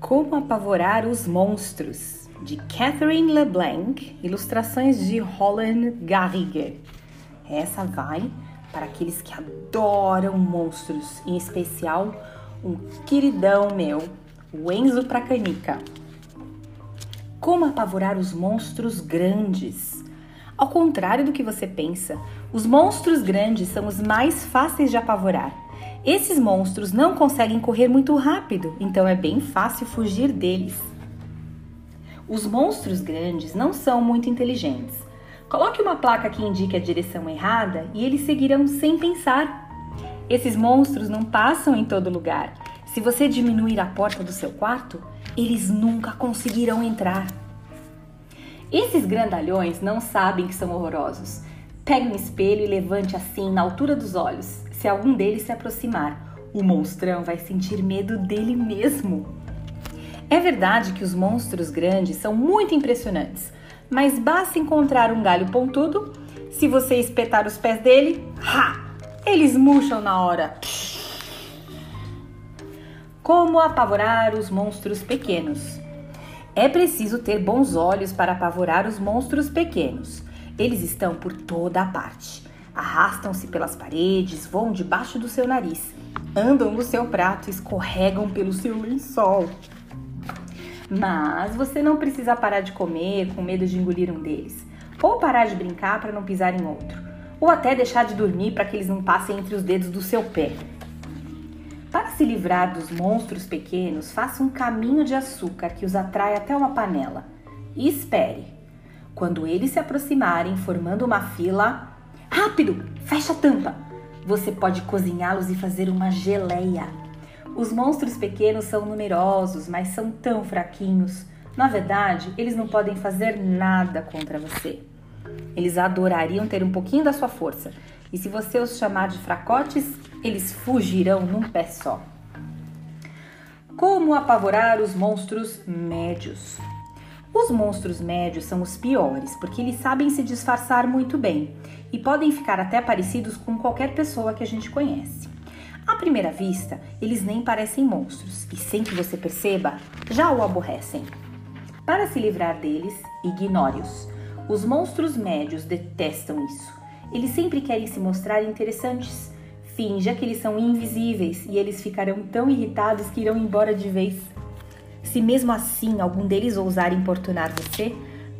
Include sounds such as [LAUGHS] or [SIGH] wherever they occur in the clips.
Como apavorar os monstros, de Catherine LeBlanc, ilustrações de Holland Garrigue. Essa vai para aqueles que adoram monstros, em especial um queridão meu, o Enzo Pracanica. Como apavorar os monstros grandes? Ao contrário do que você pensa, os monstros grandes são os mais fáceis de apavorar. Esses monstros não conseguem correr muito rápido, então é bem fácil fugir deles. Os monstros grandes não são muito inteligentes. Coloque uma placa que indique a direção errada e eles seguirão sem pensar. Esses monstros não passam em todo lugar. Se você diminuir a porta do seu quarto, eles nunca conseguirão entrar. Esses grandalhões não sabem que são horrorosos. Pegue um espelho e levante assim na altura dos olhos. Se algum deles se aproximar, o monstrão vai sentir medo dele mesmo. É verdade que os monstros grandes são muito impressionantes, mas basta encontrar um galho pontudo. Se você espetar os pés dele, ha! Eles murcham na hora. Como apavorar os monstros pequenos? É preciso ter bons olhos para apavorar os monstros pequenos. Eles estão por toda a parte. Arrastam-se pelas paredes, voam debaixo do seu nariz, andam no seu prato, escorregam pelo seu lençol. Mas você não precisa parar de comer com medo de engolir um deles, ou parar de brincar para não pisar em outro, ou até deixar de dormir para que eles não passem entre os dedos do seu pé. Para se livrar dos monstros pequenos, faça um caminho de açúcar que os atrai até uma panela e espere. Quando eles se aproximarem, formando uma fila, rápido, fecha a tampa. Você pode cozinhá-los e fazer uma geleia. Os monstros pequenos são numerosos, mas são tão fraquinhos. Na verdade, eles não podem fazer nada contra você. Eles adorariam ter um pouquinho da sua força, e se você os chamar de fracotes, eles fugirão num pé só. Como apavorar os monstros médios? Os monstros médios são os piores, porque eles sabem se disfarçar muito bem e podem ficar até parecidos com qualquer pessoa que a gente conhece. À primeira vista, eles nem parecem monstros e, sem que você perceba, já o aborrecem. Para se livrar deles, ignore-os. Os monstros médios detestam isso. Eles sempre querem se mostrar interessantes. Finja que eles são invisíveis e eles ficarão tão irritados que irão embora de vez. Se mesmo assim algum deles ousar importunar você,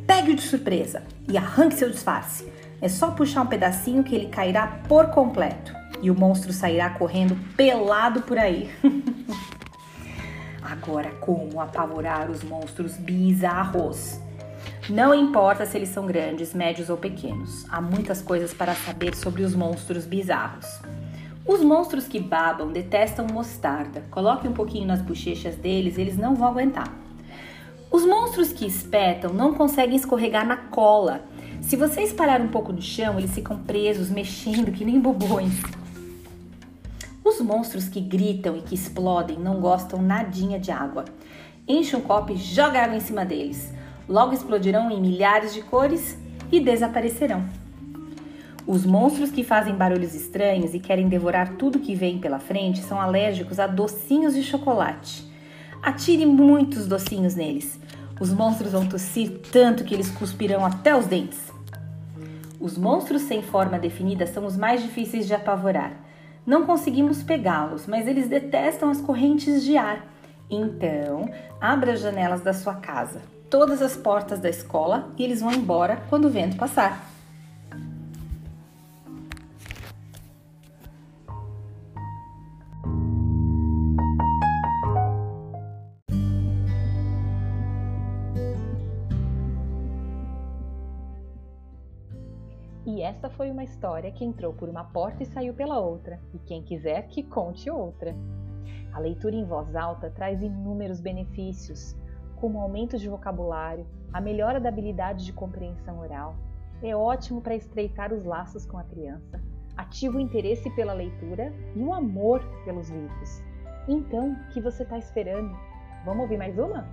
pegue-o de surpresa e arranque seu disfarce. É só puxar um pedacinho que ele cairá por completo e o monstro sairá correndo pelado por aí. [LAUGHS] Agora, como apavorar os monstros bizarros? Não importa se eles são grandes, médios ou pequenos, há muitas coisas para saber sobre os monstros bizarros. Os monstros que babam detestam mostarda. Coloque um pouquinho nas bochechas deles, eles não vão aguentar. Os monstros que espetam não conseguem escorregar na cola. Se você espalhar um pouco no chão, eles ficam presos, mexendo que nem bobões. Os monstros que gritam e que explodem não gostam nadinha de água. Enche um copo e joga água em cima deles logo explodirão em milhares de cores e desaparecerão. Os monstros que fazem barulhos estranhos e querem devorar tudo que vem pela frente são alérgicos a docinhos de chocolate. Atire muitos docinhos neles. Os monstros vão tossir tanto que eles cuspirão até os dentes. Os monstros sem forma definida são os mais difíceis de apavorar. Não conseguimos pegá-los, mas eles detestam as correntes de ar. Então, abra as janelas da sua casa, todas as portas da escola e eles vão embora quando o vento passar. E esta foi uma história que entrou por uma porta e saiu pela outra, e quem quiser que conte outra. A leitura em voz alta traz inúmeros benefícios, como aumento de vocabulário, a melhora da habilidade de compreensão oral. É ótimo para estreitar os laços com a criança, ativa o interesse pela leitura e o amor pelos livros. Então, o que você está esperando? Vamos ouvir mais uma?